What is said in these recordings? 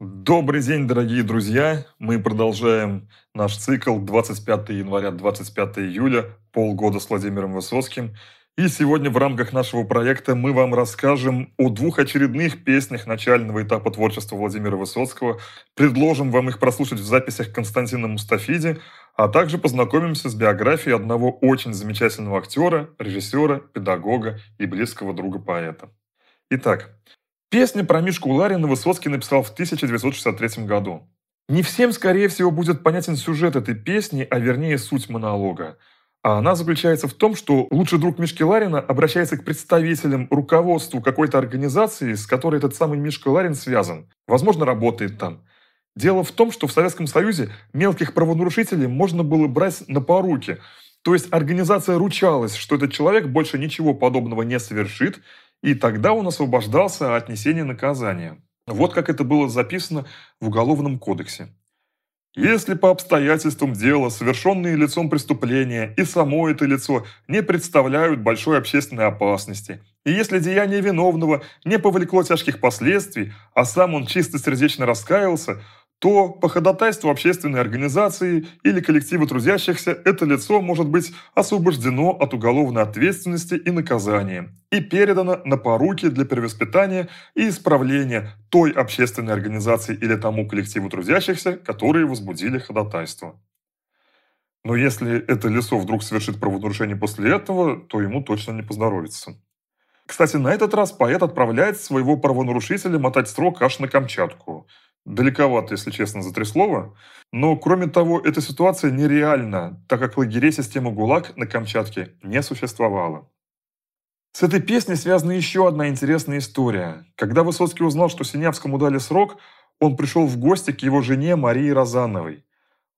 Добрый день, дорогие друзья! Мы продолжаем наш цикл 25 января, 25 июля, полгода с Владимиром Высоцким. И сегодня в рамках нашего проекта мы вам расскажем о двух очередных песнях начального этапа творчества Владимира Высоцкого, предложим вам их прослушать в записях Константина Мустафиди, а также познакомимся с биографией одного очень замечательного актера, режиссера, педагога и близкого друга поэта. Итак, Песню про Мишку Ларина Высоцкий написал в 1963 году. Не всем, скорее всего, будет понятен сюжет этой песни, а вернее суть монолога. А она заключается в том, что лучший друг Мишки Ларина обращается к представителям руководству какой-то организации, с которой этот самый Мишка Ларин связан. Возможно, работает там. Дело в том, что в Советском Союзе мелких правонарушителей можно было брать на поруки. То есть организация ручалась, что этот человек больше ничего подобного не совершит, и тогда он освобождался от несения наказания. Вот как это было записано в Уголовном кодексе. Если по обстоятельствам дела совершенные лицом преступления и само это лицо не представляют большой общественной опасности, и если деяние виновного не повлекло тяжких последствий, а сам он чистосердечно раскаялся, то по ходатайству общественной организации или коллектива трудящихся это лицо может быть освобождено от уголовной ответственности и наказания и передано на поруки для перевоспитания и исправления той общественной организации или тому коллективу трудящихся, которые возбудили ходатайство. Но если это лицо вдруг совершит правонарушение после этого, то ему точно не поздоровится. Кстати, на этот раз поэт отправляет своего правонарушителя мотать срок аж на Камчатку – далековато, если честно, за три слова. Но, кроме того, эта ситуация нереальна, так как лагерей системы ГУЛАГ на Камчатке не существовало. С этой песней связана еще одна интересная история. Когда Высоцкий узнал, что Синявскому дали срок, он пришел в гости к его жене Марии Розановой.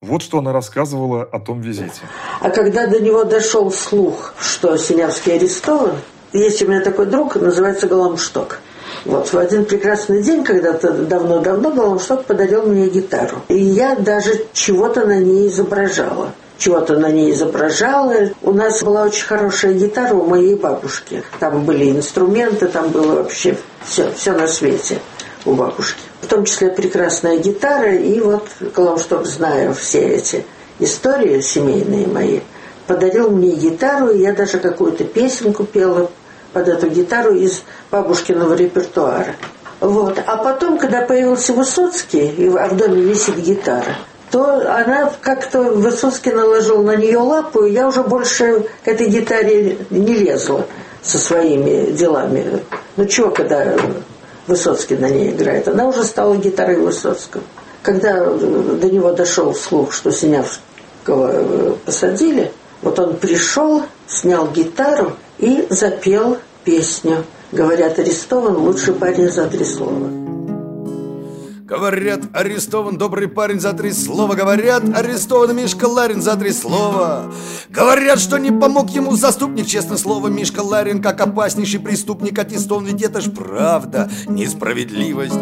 Вот что она рассказывала о том визите. А когда до него дошел слух, что Синявский арестован, есть у меня такой друг, называется Голомшток – вот, в один прекрасный день, когда-то давно-давно был, он что-то подарил мне гитару. И я даже чего-то на ней изображала чего-то на ней изображала. У нас была очень хорошая гитара у моей бабушки. Там были инструменты, там было вообще все, все на свете у бабушки. В том числе прекрасная гитара. И вот Коломшток, зная все эти истории семейные мои, подарил мне гитару, и я даже какую-то песенку пела под эту гитару из бабушкиного репертуара. Вот. А потом, когда появился Высоцкий, а в доме висит гитара, то она как-то Высоцкий наложил на нее лапу, и я уже больше к этой гитаре не лезла со своими делами. Ну чего, когда Высоцкий на ней играет? Она уже стала гитарой Высоцкого. Когда до него дошел слух, что Синявского посадили, вот он пришел, снял гитару и запел песню. Говорят, арестован лучший парень за три слова. Говорят, арестован добрый парень за три слова. Говорят, арестован Мишка Ларин за три слова. Говорят, что не помог ему заступник Честное слово, Мишка Ларин как опаснейший преступник аттестован. Ведь это ж правда, несправедливость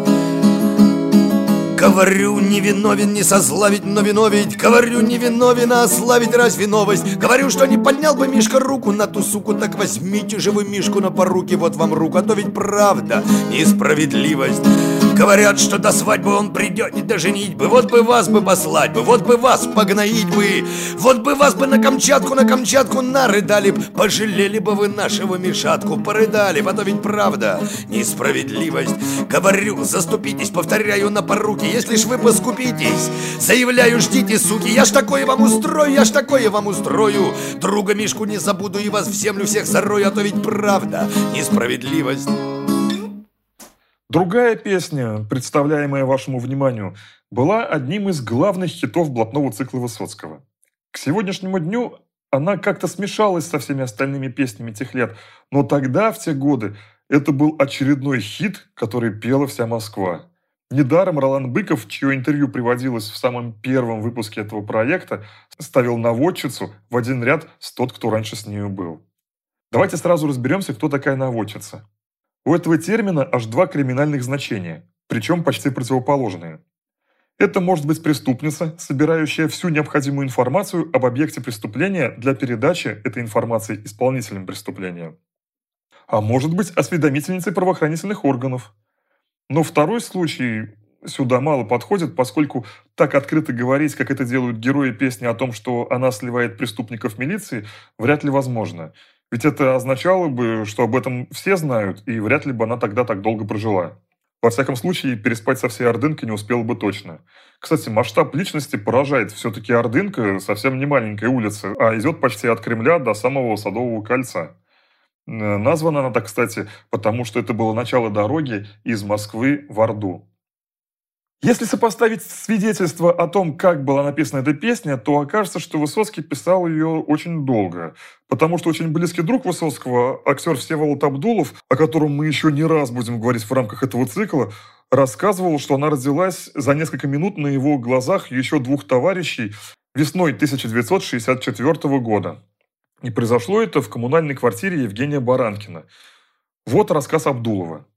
Говорю, не виновен, не сославить, но виновить. Говорю, не виновен, а ославить разве новость? Говорю, что не поднял бы Мишка руку на ту суку Так возьмите же вы Мишку на поруки, вот вам руку. А то ведь правда, несправедливость Говорят, что до свадьбы он придет не доженить бы. Вот бы вас бы послать бы, вот бы вас погноить бы. Вот бы вас бы на Камчатку, на Камчатку нарыдали б. Пожалели бы вы нашего Мишатку, порыдали. А то ведь правда, несправедливость. Говорю, заступитесь, повторяю, на поруки. Если ж вы поскупитесь, заявляю, ждите, суки. Я ж такое вам устрою, я ж такое вам устрою. Друга Мишку не забуду и вас в землю всех зарою А то ведь правда, несправедливость Другая песня, представляемая вашему вниманию, была одним из главных хитов блатного цикла Высоцкого. К сегодняшнему дню она как-то смешалась со всеми остальными песнями тех лет, но тогда, в те годы, это был очередной хит, который пела вся Москва. Недаром Ролан Быков, чье интервью приводилось в самом первом выпуске этого проекта, ставил наводчицу в один ряд с тот, кто раньше с нею был. Давайте сразу разберемся, кто такая наводчица. У этого термина аж два криминальных значения, причем почти противоположные. Это может быть преступница, собирающая всю необходимую информацию об объекте преступления для передачи этой информации исполнителям преступления. А может быть осведомительницей правоохранительных органов. Но второй случай сюда мало подходит, поскольку так открыто говорить, как это делают герои песни о том, что она сливает преступников милиции, вряд ли возможно. Ведь это означало бы, что об этом все знают, и вряд ли бы она тогда так долго прожила. Во всяком случае, переспать со всей Ордынкой не успела бы точно. Кстати, масштаб личности поражает. Все-таки Ордынка совсем не маленькая улица, а идет почти от Кремля до самого Садового кольца. Названа она так, кстати, потому что это было начало дороги из Москвы в Орду. Если сопоставить свидетельства о том, как была написана эта песня, то окажется, что Высоцкий писал ее очень долго. Потому что очень близкий друг Высоцкого, актер Всеволод Абдулов, о котором мы еще не раз будем говорить в рамках этого цикла, рассказывал, что она родилась за несколько минут на его глазах еще двух товарищей весной 1964 года. И произошло это в коммунальной квартире Евгения Баранкина. Вот рассказ Абдулова.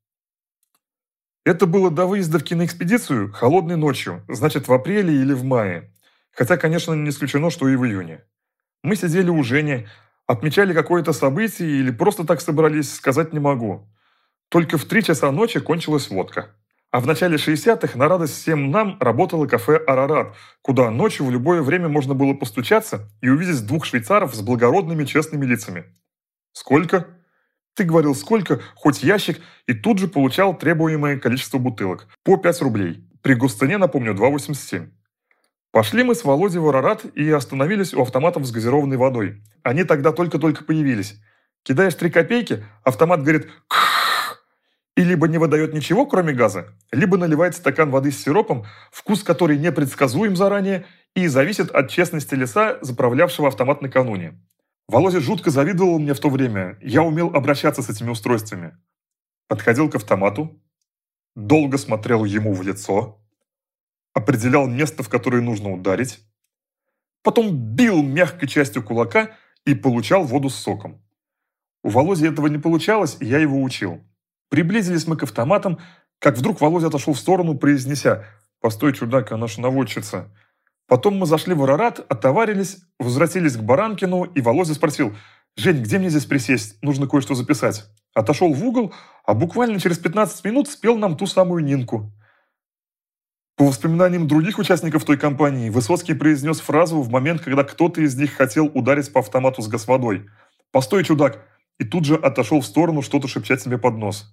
Это было до выезда в киноэкспедицию холодной ночью, значит, в апреле или в мае. Хотя, конечно, не исключено, что и в июне. Мы сидели у Жени, отмечали какое-то событие или просто так собрались, сказать не могу. Только в три часа ночи кончилась водка. А в начале 60-х на радость всем нам работало кафе «Арарат», куда ночью в любое время можно было постучаться и увидеть двух швейцаров с благородными честными лицами. «Сколько?» Ты говорил сколько, хоть ящик, и тут же получал требуемое количество бутылок. По 5 рублей. При гостыне, напомню, 2,87. Пошли мы с Володей в Арарат и остановились у автоматов с газированной водой. Они тогда только-только появились. Кидаешь 3 копейки, автомат говорит и либо не выдает ничего, кроме газа, либо наливает стакан воды с сиропом, вкус которой непредсказуем заранее и зависит от честности лица, заправлявшего автомат накануне. Володя жутко завидовал мне в то время. Я умел обращаться с этими устройствами. Подходил к автомату, долго смотрел ему в лицо, определял место, в которое нужно ударить, потом бил мягкой частью кулака и получал воду с соком. У Володи этого не получалось, и я его учил. Приблизились мы к автоматам, как вдруг Володя отошел в сторону, произнеся «Постой, чудак, она ж наводчица». Потом мы зашли в Арарат, отоварились, возвратились к Баранкину, и Володя спросил, «Жень, где мне здесь присесть? Нужно кое-что записать». Отошел в угол, а буквально через 15 минут спел нам ту самую Нинку. По воспоминаниям других участников той компании, Высоцкий произнес фразу в момент, когда кто-то из них хотел ударить по автомату с газ-водой. «Постой, чудак!» и тут же отошел в сторону, что-то шепчать себе под нос.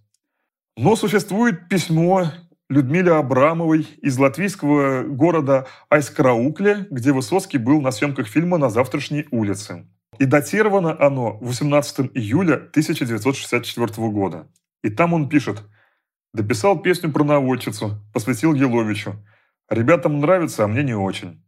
Но существует письмо Людмиле Абрамовой из латвийского города Айскраукле, где Высоцкий был на съемках фильма «На завтрашней улице». И датировано оно 18 июля 1964 года. И там он пишет «Дописал песню про наводчицу, посвятил Еловичу. Ребятам нравится, а мне не очень».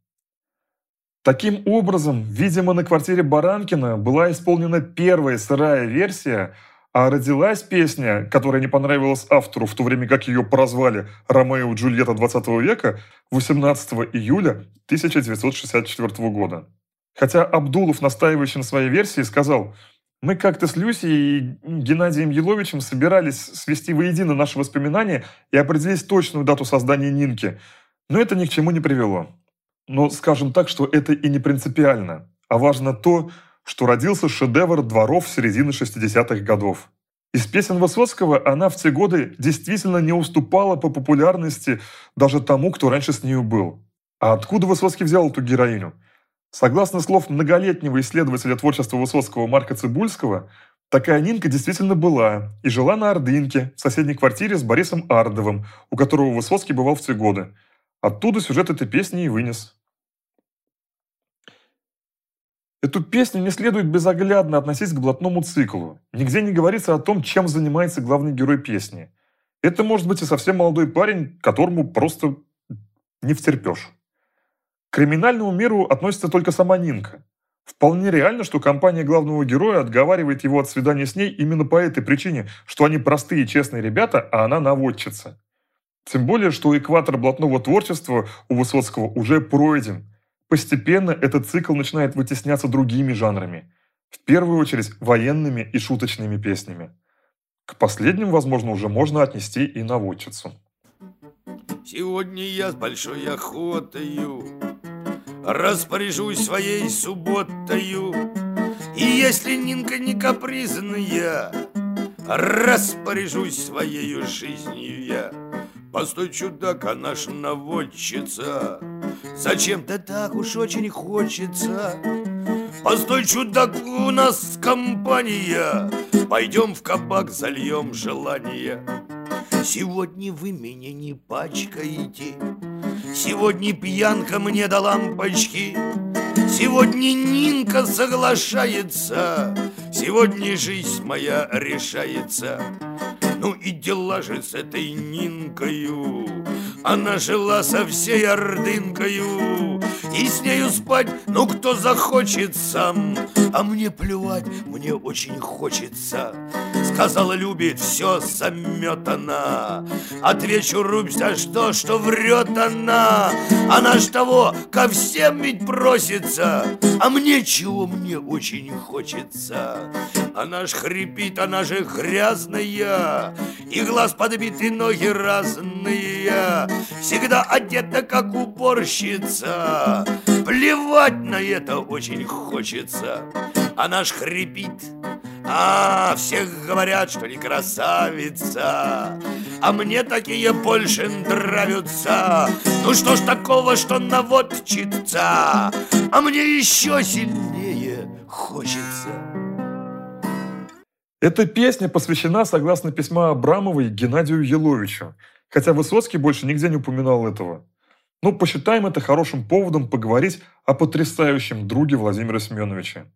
Таким образом, видимо, на квартире Баранкина была исполнена первая сырая версия – а родилась песня, которая не понравилась автору, в то время как ее прозвали «Ромео и Джульетта 20 века» 18 июля 1964 года. Хотя Абдулов, настаивающий на своей версии, сказал, «Мы как-то с Люсей и Геннадием Еловичем собирались свести воедино наши воспоминания и определить точную дату создания Нинки, но это ни к чему не привело. Но скажем так, что это и не принципиально, а важно то, что родился шедевр дворов середины 60-х годов. Из песен Высоцкого она в те годы действительно не уступала по популярности даже тому, кто раньше с нею был. А откуда Высоцкий взял эту героиню? Согласно слов многолетнего исследователя творчества Высоцкого Марка Цибульского, такая Нинка действительно была и жила на Ордынке, в соседней квартире с Борисом Ардовым, у которого Высоцкий бывал в те годы. Оттуда сюжет этой песни и вынес. Эту песню не следует безоглядно относить к блатному циклу. Нигде не говорится о том, чем занимается главный герой песни. Это может быть и совсем молодой парень, которому просто не втерпешь. К криминальному миру относится только сама Нинка. Вполне реально, что компания главного героя отговаривает его от свидания с ней именно по этой причине, что они простые честные ребята, а она наводчица. Тем более, что экватор блатного творчества у Высоцкого уже пройден – Постепенно этот цикл начинает вытесняться другими жанрами. В первую очередь военными и шуточными песнями. К последним, возможно, уже можно отнести и наводчицу. Сегодня я с большой охотою Распоряжусь своей субботою И если Нинка не капризная Распоряжусь своей жизнью я Постой, чудак, а наш наводчица Зачем-то так уж очень хочется. Постой, чудак, у нас компания. Пойдем в кабак, зальем желание. Сегодня вы меня не пачкаете. Сегодня пьянка мне до лампочки. Сегодня Нинка соглашается. Сегодня жизнь моя решается. Ну и дела же с этой Нинкою Она жила со всей ордынкою И с нею спать, ну кто захочет сам А мне плевать, мне очень хочется. Сказала, любит, все заметана Отвечу, рубь за что, что врет она? Она ж того, ко всем ведь просится. А мне чего мне очень хочется? Она ж хрипит, она же грязная. И глаз подбиты, ноги разные. Всегда одета, как уборщица Плевать на это очень хочется. Она ж хрипит, а, всех говорят, что не красавица. А мне такие больше нравятся. Ну что ж такого, что наводчица? А мне еще сильнее хочется. Эта песня посвящена, согласно письма Абрамовой, Геннадию Еловичу, хотя Высоцкий больше нигде не упоминал этого. Ну, посчитаем это хорошим поводом поговорить о потрясающем друге Владимира Семеновича.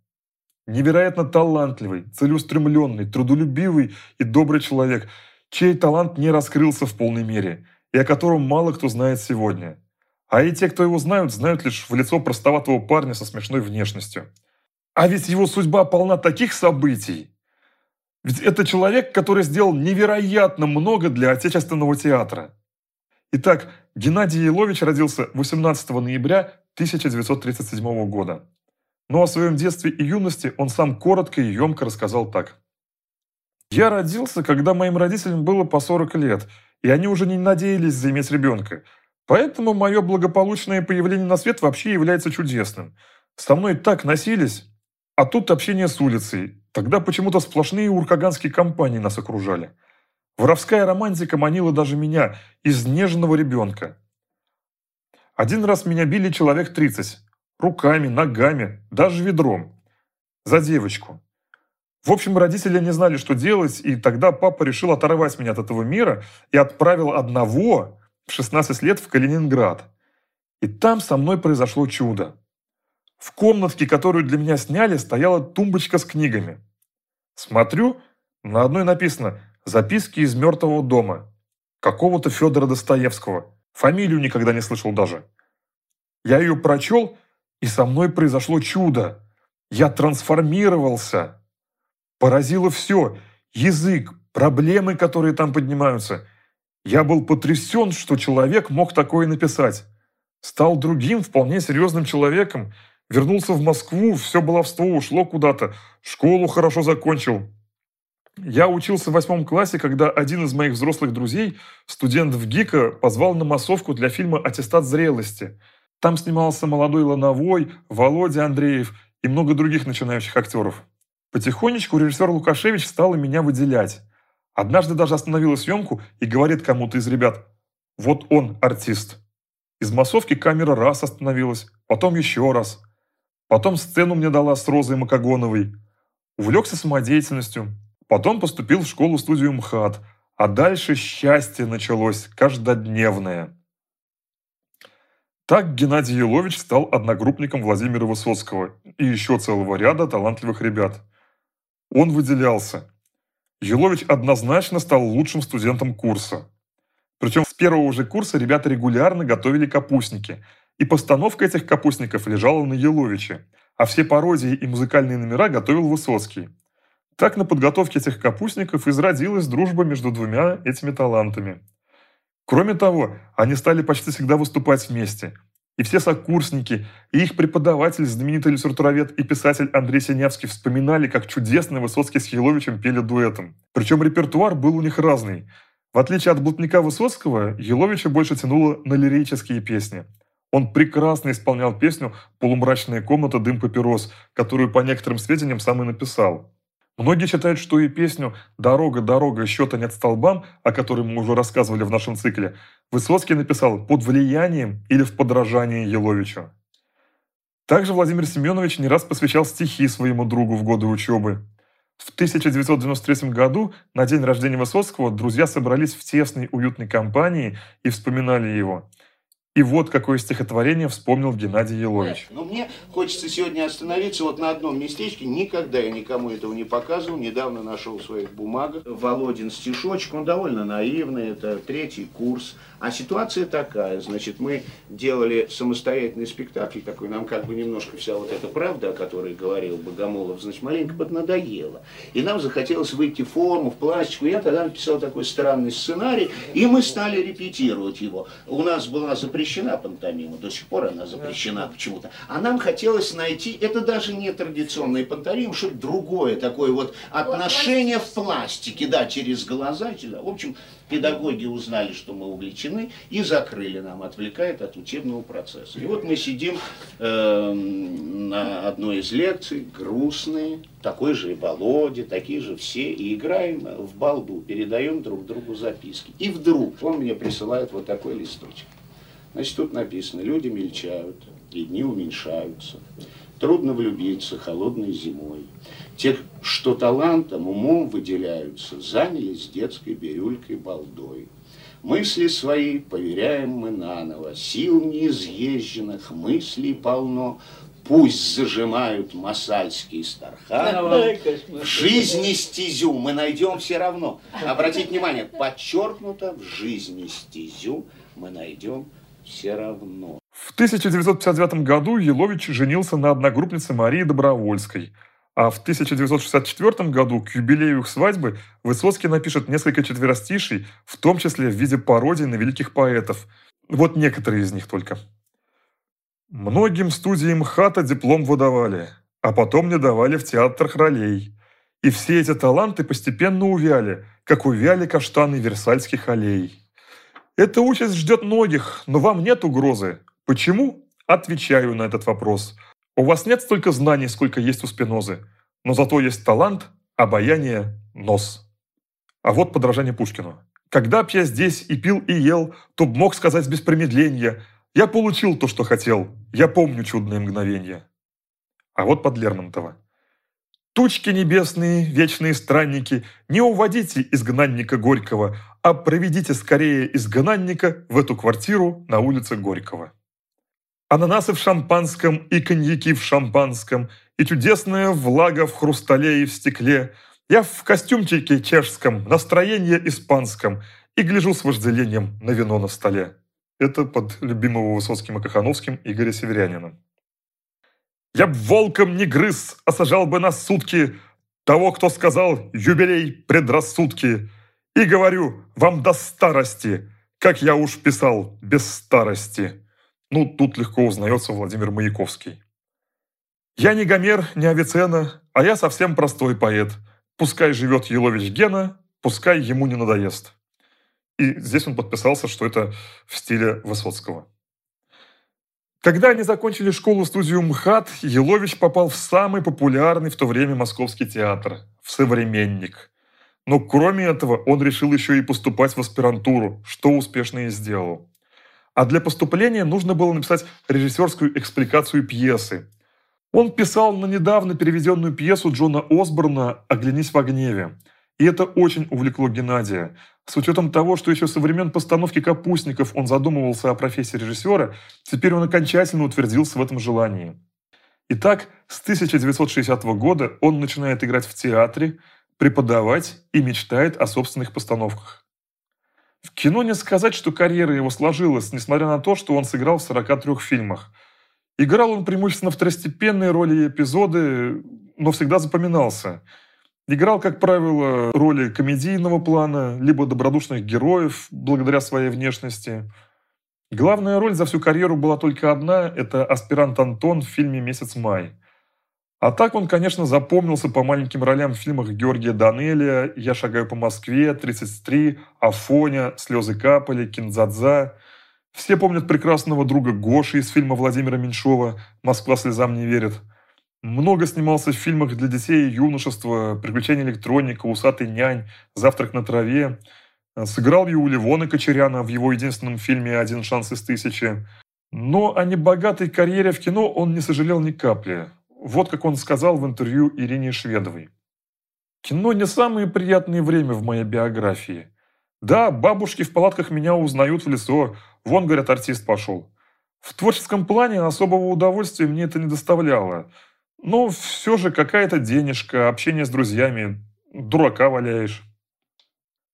Невероятно талантливый, целеустремленный, трудолюбивый и добрый человек, чей талант не раскрылся в полной мере и о котором мало кто знает сегодня. А и те, кто его знают, знают лишь в лицо простоватого парня со смешной внешностью. А ведь его судьба полна таких событий. Ведь это человек, который сделал невероятно много для отечественного театра. Итак, Геннадий Елович родился 18 ноября 1937 года. Но о своем детстве и юности он сам коротко и емко рассказал так. «Я родился, когда моим родителям было по 40 лет, и они уже не надеялись заиметь ребенка. Поэтому мое благополучное появление на свет вообще является чудесным. Со мной так носились, а тут общение с улицей. Тогда почему-то сплошные уркаганские компании нас окружали. Воровская романтика манила даже меня, изнеженного ребенка. Один раз меня били человек 30, руками, ногами, даже ведром. За девочку. В общем, родители не знали, что делать, и тогда папа решил оторвать меня от этого мира и отправил одного в 16 лет в Калининград. И там со мной произошло чудо. В комнатке, которую для меня сняли, стояла тумбочка с книгами. Смотрю, на одной написано «Записки из мертвого дома». Какого-то Федора Достоевского. Фамилию никогда не слышал даже. Я ее прочел и со мной произошло чудо. Я трансформировался. Поразило все. Язык, проблемы, которые там поднимаются. Я был потрясен, что человек мог такое написать. Стал другим, вполне серьезным человеком. Вернулся в Москву, все баловство ушло куда-то. Школу хорошо закончил. Я учился в восьмом классе, когда один из моих взрослых друзей, студент в ГИКа, позвал на массовку для фильма «Аттестат зрелости». Там снимался молодой Лановой, Володя Андреев и много других начинающих актеров. Потихонечку режиссер Лукашевич стал меня выделять. Однажды даже остановила съемку и говорит кому-то из ребят «Вот он, артист». Из массовки камера раз остановилась, потом еще раз. Потом сцену мне дала с Розой Макогоновой. Увлекся самодеятельностью. Потом поступил в школу-студию МХАТ. А дальше счастье началось, каждодневное. Так Геннадий Елович стал одногруппником Владимира Высоцкого и еще целого ряда талантливых ребят. Он выделялся. Елович однозначно стал лучшим студентом курса. Причем с первого же курса ребята регулярно готовили капустники, и постановка этих капустников лежала на Еловиче, а все пародии и музыкальные номера готовил Высоцкий. Так на подготовке этих капустников изродилась дружба между двумя этими талантами – Кроме того, они стали почти всегда выступать вместе. И все сокурсники, и их преподаватель, знаменитый литературовед и писатель Андрей Синявский вспоминали, как чудесно Высоцкий с Еловичем пели дуэтом. Причем репертуар был у них разный. В отличие от блатника Высоцкого, Еловича больше тянуло на лирические песни. Он прекрасно исполнял песню «Полумрачная комната, дым папирос», которую, по некоторым сведениям, сам и написал. Многие считают, что и песню «Дорога, дорога, счета нет столбам», о которой мы уже рассказывали в нашем цикле, Высоцкий написал под влиянием или в подражании Еловичу. Также Владимир Семенович не раз посвящал стихи своему другу в годы учебы. В 1993 году, на день рождения Высоцкого, друзья собрались в тесной, уютной компании и вспоминали его. И вот какое стихотворение вспомнил Геннадий Елович. Но мне хочется сегодня остановиться вот на одном местечке. Никогда я никому этого не показывал. Недавно нашел в своих бумагах Володин стишочек. Он довольно наивный. Это третий курс. А ситуация такая, значит, мы делали самостоятельный спектакль такой, нам как бы немножко вся вот эта правда, о которой говорил Богомолов, значит, маленько поднадоела. И нам захотелось выйти в форму, в пластику. Я тогда написал такой странный сценарий, и мы стали репетировать его. У нас была запрещена пантомима, до сих пор она запрещена почему-то. А нам хотелось найти, это даже не традиционный пантомим, что-то другое, такое вот отношение в пластике, да, через глаза. В общем, Педагоги узнали, что мы увлечены, и закрыли нам, отвлекает от учебного процесса. И вот мы сидим э, на одной из лекций, грустные, такой же и Володя, такие же все, и играем в балду, передаем друг другу записки. И вдруг он мне присылает вот такой листочек. Значит, тут написано, люди мельчают, и дни уменьшаются. Трудно влюбиться холодной зимой. Тех, что талантом, умом выделяются, занялись детской бирюлькой балдой. Мысли свои поверяем мы наново, сил неизъезженных, мыслей полно, Пусть зажимают Масальский с Тархановым, в жизни стезю мы найдем все равно. Обратите внимание, подчеркнуто, в жизни стезю мы найдем все равно. В 1959 году Елович женился на одногруппнице Марии Добровольской – а в 1964 году к юбилею их свадьбы Высоцкий напишет несколько четверостишей, в том числе в виде пародий на великих поэтов. Вот некоторые из них только. Многим студиям хата диплом выдавали, а потом не давали в театрах ролей. И все эти таланты постепенно увяли, как увяли каштаны Версальских аллей. Эта участь ждет многих, но вам нет угрозы. Почему? Отвечаю на этот вопрос – у вас нет столько знаний, сколько есть у Спинозы, но зато есть талант, обаяние, нос. А вот подражание Пушкину. Когда б я здесь и пил, и ел, то б мог сказать без промедления, я получил то, что хотел, я помню чудные мгновения. А вот под Лермонтова. Тучки небесные, вечные странники, не уводите изгнанника Горького, а проведите скорее изгнанника в эту квартиру на улице Горького. Ананасы в шампанском и коньяки в шампанском, и чудесная влага в хрустале и в стекле. Я в костюмчике чешском, настроение испанском, и гляжу с вожделением на вино на столе. Это под любимого Высоцким и Кахановским Игоря Северянина. Я б волком не грыз, а сажал бы на сутки того, кто сказал «юбилей предрассудки». И говорю, вам до старости, как я уж писал, без старости. Ну, тут легко узнается Владимир Маяковский. «Я не Гомер, не Авиценна, а я совсем простой поэт. Пускай живет Елович Гена, пускай ему не надоест». И здесь он подписался, что это в стиле Высоцкого. Когда они закончили школу-студию МХАТ, Елович попал в самый популярный в то время московский театр – в «Современник». Но кроме этого он решил еще и поступать в аспирантуру, что успешно и сделал. А для поступления нужно было написать режиссерскую экспликацию пьесы. Он писал на недавно переведенную пьесу Джона Осборна «Оглянись в гневе». И это очень увлекло Геннадия. С учетом того, что еще со времен постановки «Капустников» он задумывался о профессии режиссера, теперь он окончательно утвердился в этом желании. Итак, с 1960 года он начинает играть в театре, преподавать и мечтает о собственных постановках. В кино не сказать, что карьера его сложилась, несмотря на то, что он сыграл в 43 фильмах. Играл он преимущественно второстепенные роли и эпизоды, но всегда запоминался. Играл, как правило, роли комедийного плана, либо добродушных героев, благодаря своей внешности. Главная роль за всю карьеру была только одна – это аспирант Антон в фильме «Месяц май». А так он, конечно, запомнился по маленьким ролям в фильмах Георгия Данелия «Я шагаю по Москве», «33», «Афоня», «Слезы капали», «Кинзадза». Все помнят прекрасного друга Гоши из фильма Владимира Меньшова «Москва слезам не верит». Много снимался в фильмах для детей и юношества «Приключения электроника», «Усатый нянь», «Завтрак на траве». Сыграл и у Ливона Кочеряна в его единственном фильме «Один шанс из тысячи». Но о небогатой карьере в кино он не сожалел ни капли. Вот как он сказал в интервью Ирине Шведовой. «Кино не самое приятное время в моей биографии. Да, бабушки в палатках меня узнают в лицо. Вон, говорят, артист пошел. В творческом плане особого удовольствия мне это не доставляло. Но все же какая-то денежка, общение с друзьями. Дурака валяешь».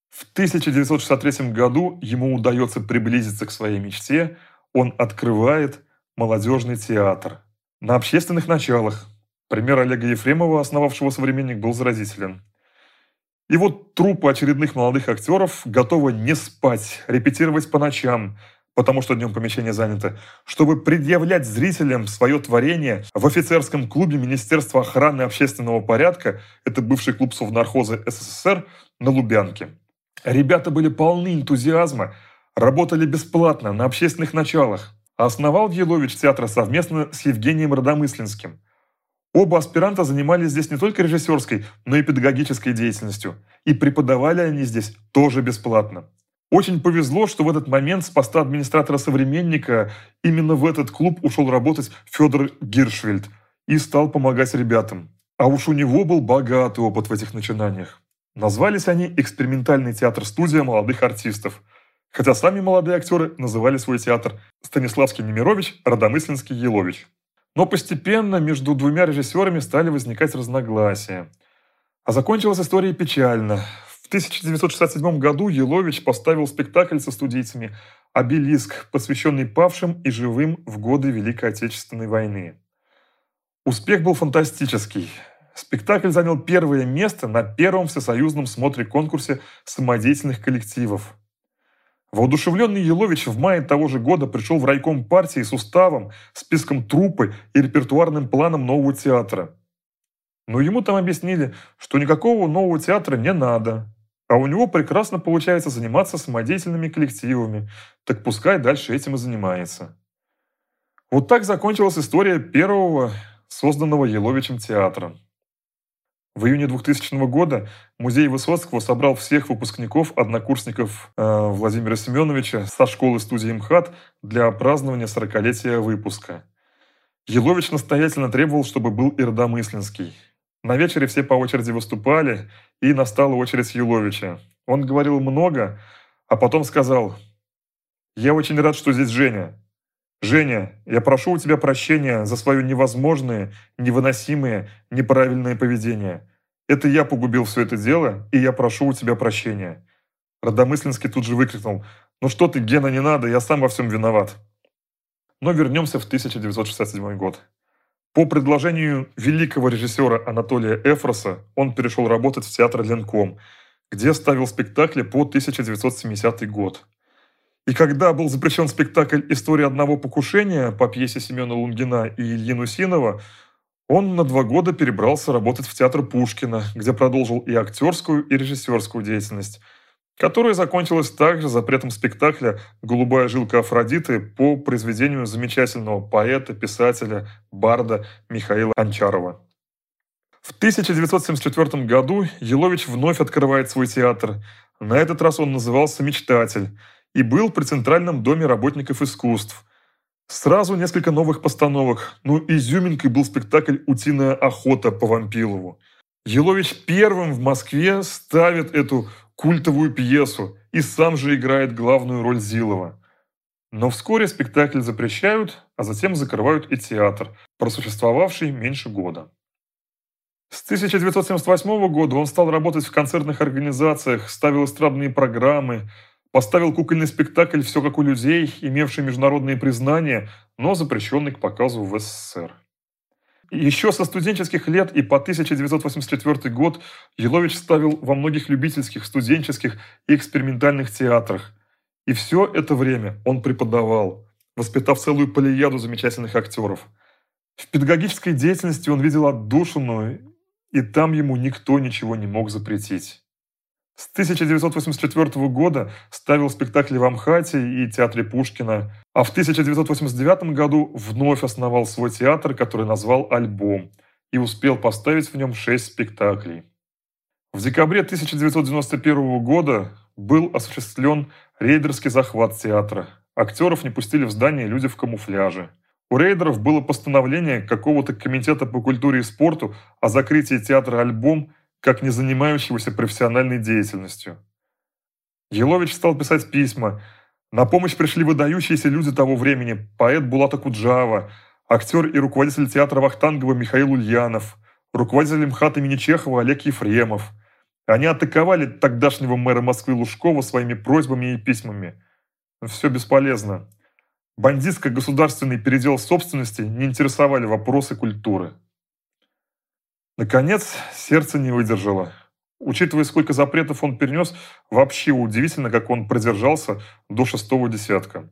В 1963 году ему удается приблизиться к своей мечте. Он открывает молодежный театр. На общественных началах. Пример Олега Ефремова, основавшего «Современник», был заразителен. И вот труппа очередных молодых актеров готова не спать, репетировать по ночам, потому что днем помещение занято, чтобы предъявлять зрителям свое творение в офицерском клубе Министерства охраны общественного порядка, это бывший клуб Совнархоза СССР, на Лубянке. Ребята были полны энтузиазма, работали бесплатно, на общественных началах. Основал Елович театр совместно с Евгением Родомыслинским. Оба аспиранта занимались здесь не только режиссерской, но и педагогической деятельностью. И преподавали они здесь тоже бесплатно. Очень повезло, что в этот момент с поста администратора «Современника» именно в этот клуб ушел работать Федор Гиршвельд и стал помогать ребятам. А уж у него был богатый опыт в этих начинаниях. Назвались они «Экспериментальный театр-студия молодых артистов», хотя сами молодые актеры называли свой театр Станиславский Немирович, Родомыслинский Елович. Но постепенно между двумя режиссерами стали возникать разногласия. А закончилась история печально. В 1967 году Елович поставил спектакль со студийцами «Обелиск», посвященный павшим и живым в годы Великой Отечественной войны. Успех был фантастический. Спектакль занял первое место на первом всесоюзном смотре-конкурсе самодеятельных коллективов. Воодушевленный Елович в мае того же года пришел в райком партии с уставом, списком труппы и репертуарным планом нового театра. Но ему там объяснили, что никакого нового театра не надо, а у него прекрасно получается заниматься самодеятельными коллективами, так пускай дальше этим и занимается. Вот так закончилась история первого созданного Еловичем театра. В июне 2000 года музей Высоцкого собрал всех выпускников, однокурсников э, Владимира Семеновича со школы студии МХАТ для празднования 40-летия выпуска. Елович настоятельно требовал, чтобы был и Родомыслинский. На вечере все по очереди выступали, и настала очередь Еловича. Он говорил много, а потом сказал, «Я очень рад, что здесь Женя. Женя, я прошу у тебя прощения за свое невозможное, невыносимое, неправильное поведение. Это я погубил все это дело, и я прошу у тебя прощения. Родомыслинский тут же выкрикнул, ну что ты, Гена, не надо, я сам во всем виноват. Но вернемся в 1967 год. По предложению великого режиссера Анатолия Эфроса он перешел работать в театр Ленком, где ставил спектакли по 1970 год. И когда был запрещен спектакль «История одного покушения» по пьесе Семена Лунгина и Ильи Нусинова, он на два года перебрался работать в театр Пушкина, где продолжил и актерскую, и режиссерскую деятельность, которая закончилась также запретом спектакля «Голубая жилка Афродиты» по произведению замечательного поэта, писателя, барда Михаила Анчарова. В 1974 году Елович вновь открывает свой театр. На этот раз он назывался «Мечтатель», и был при Центральном доме работников искусств. Сразу несколько новых постановок, но ну, изюминкой был спектакль «Утиная охота» по Вампилову. Елович первым в Москве ставит эту культовую пьесу и сам же играет главную роль Зилова. Но вскоре спектакль запрещают, а затем закрывают и театр, просуществовавший меньше года. С 1978 года он стал работать в концертных организациях, ставил эстрадные программы, Поставил кукольный спектакль «Все как у людей», имевший международные признания, но запрещенный к показу в СССР. Еще со студенческих лет и по 1984 год Елович ставил во многих любительских, студенческих и экспериментальных театрах. И все это время он преподавал, воспитав целую полияду замечательных актеров. В педагогической деятельности он видел отдушину, и там ему никто ничего не мог запретить. С 1984 года ставил спектакли в Амхате и театре Пушкина, а в 1989 году вновь основал свой театр, который назвал «Альбом», и успел поставить в нем шесть спектаклей. В декабре 1991 года был осуществлен рейдерский захват театра. Актеров не пустили в здание люди в камуфляже. У рейдеров было постановление какого-то комитета по культуре и спорту о закрытии театра «Альбом» как не занимающегося профессиональной деятельностью. Елович стал писать письма. На помощь пришли выдающиеся люди того времени, поэт Булата Куджава, актер и руководитель театра Вахтангова Михаил Ульянов, руководитель МХАТ имени Чехова Олег Ефремов. Они атаковали тогдашнего мэра Москвы Лужкова своими просьбами и письмами. Все бесполезно. Бандитско-государственный передел собственности не интересовали вопросы культуры. Наконец, сердце не выдержало. Учитывая, сколько запретов он перенес, вообще удивительно, как он продержался до шестого десятка.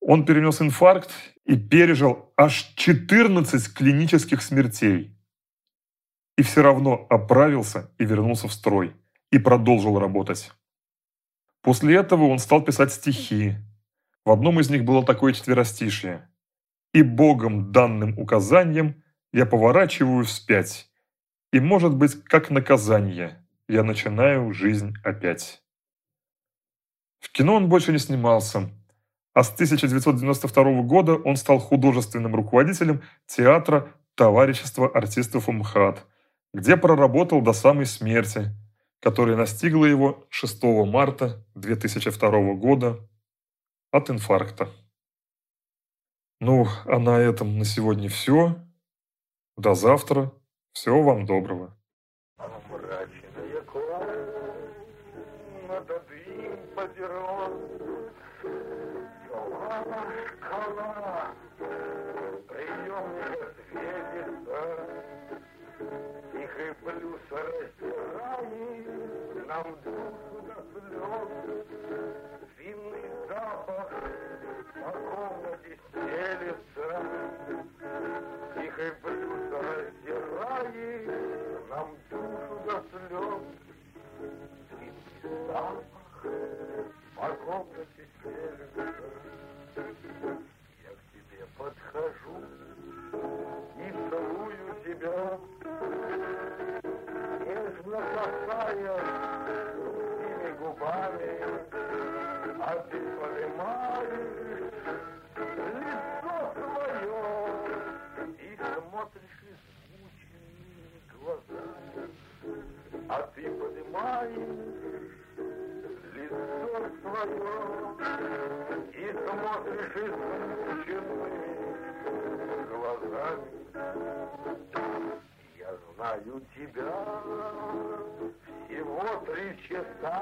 Он перенес инфаркт и пережил аж 14 клинических смертей. И все равно оправился и вернулся в строй. И продолжил работать. После этого он стал писать стихи. В одном из них было такое четверостишее. «И Богом данным указанием я поворачиваю вспять. И, может быть, как наказание, я начинаю жизнь опять». В кино он больше не снимался, а с 1992 года он стал художественным руководителем театра Товарищества артистов МХАТ, где проработал до самой смерти, которая настигла его 6 марта 2002 года от инфаркта. Ну, а на этом на сегодня все. До завтра. Всего вам доброго. Нам душу до слез. Винный запах по комнате стелется, тихий плюс раздирает нам душу до слез. Винный запах по комнате стелется. Я к тебе подхожу и целую тебя, нежно касаясь губами, а ты поднимаешь лицо свое и смотришь измученными глазами, а ты поднимаешь лицо свое и смотришь измученными глазами. Я знаю тебя всего три часа,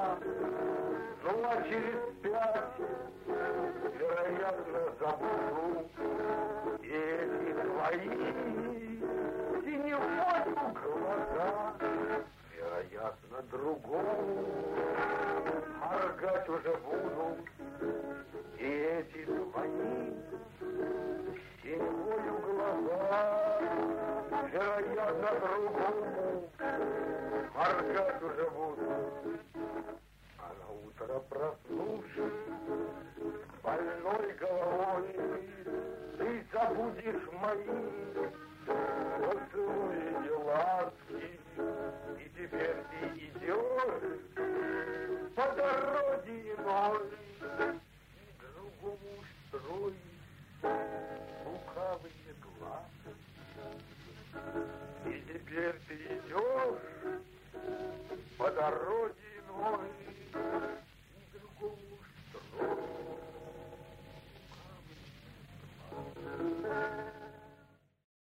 ну а через пять, вероятно, забуду и эти твои синевою глаза, вероятно, другому моргать уже буду, и эти твои синевою глаза, вероятно, другому Hallelujah.